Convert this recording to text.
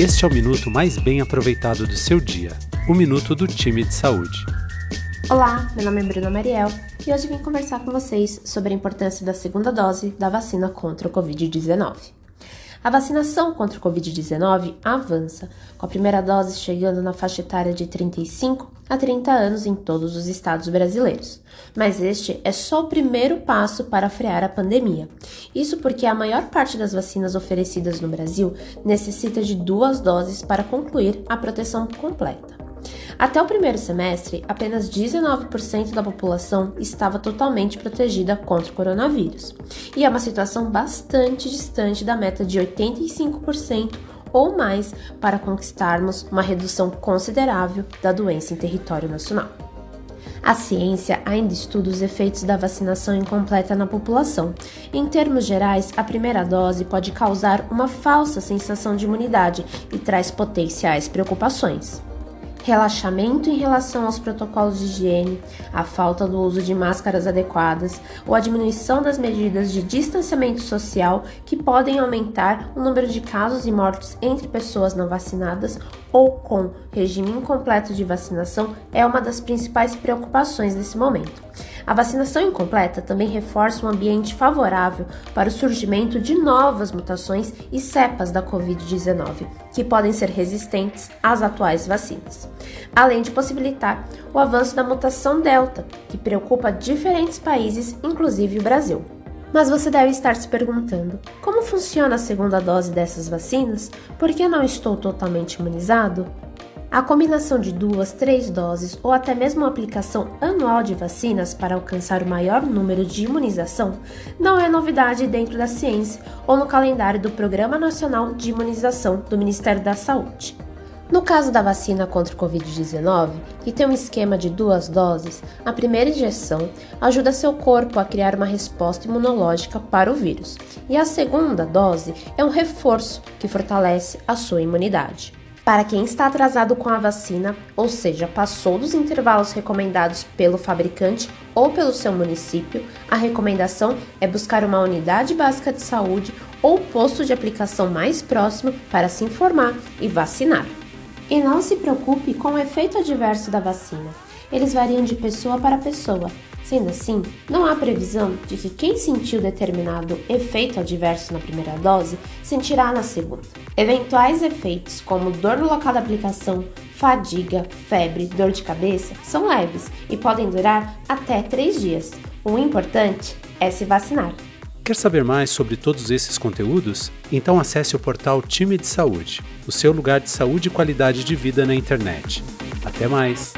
Este é o minuto mais bem aproveitado do seu dia, o minuto do time de saúde. Olá, meu nome é Bruna Mariel e hoje vim conversar com vocês sobre a importância da segunda dose da vacina contra o Covid-19. A vacinação contra o Covid-19 avança, com a primeira dose chegando na faixa etária de 35 a 30 anos em todos os estados brasileiros. Mas este é só o primeiro passo para frear a pandemia. Isso porque a maior parte das vacinas oferecidas no Brasil necessita de duas doses para concluir a proteção completa. Até o primeiro semestre, apenas 19% da população estava totalmente protegida contra o coronavírus, e é uma situação bastante distante da meta de 85% ou mais para conquistarmos uma redução considerável da doença em território nacional. A ciência ainda estuda os efeitos da vacinação incompleta na população. Em termos gerais, a primeira dose pode causar uma falsa sensação de imunidade e traz potenciais preocupações relaxamento em relação aos protocolos de higiene, a falta do uso de máscaras adequadas ou a diminuição das medidas de distanciamento social que podem aumentar o número de casos e mortes entre pessoas não vacinadas ou com regime incompleto de vacinação é uma das principais preocupações nesse momento. A vacinação incompleta também reforça um ambiente favorável para o surgimento de novas mutações e cepas da Covid-19, que podem ser resistentes às atuais vacinas, além de possibilitar o avanço da mutação Delta, que preocupa diferentes países, inclusive o Brasil. Mas você deve estar se perguntando: como funciona a segunda dose dessas vacinas? Por que não estou totalmente imunizado? A combinação de duas, três doses ou até mesmo a aplicação anual de vacinas para alcançar o maior número de imunização não é novidade dentro da ciência ou no calendário do Programa Nacional de Imunização do Ministério da Saúde. No caso da vacina contra o Covid-19, que tem um esquema de duas doses, a primeira injeção ajuda seu corpo a criar uma resposta imunológica para o vírus, e a segunda dose é um reforço que fortalece a sua imunidade. Para quem está atrasado com a vacina, ou seja, passou dos intervalos recomendados pelo fabricante ou pelo seu município, a recomendação é buscar uma unidade básica de saúde ou posto de aplicação mais próximo para se informar e vacinar. E não se preocupe com o efeito adverso da vacina. Eles variam de pessoa para pessoa Sendo assim, não há previsão de que quem sentiu determinado efeito adverso na primeira dose sentirá na segunda. Eventuais efeitos, como dor no local da aplicação, fadiga, febre, dor de cabeça, são leves e podem durar até 3 dias. O importante é se vacinar. Quer saber mais sobre todos esses conteúdos? Então acesse o portal Time de Saúde, o seu lugar de saúde e qualidade de vida na internet. Até mais!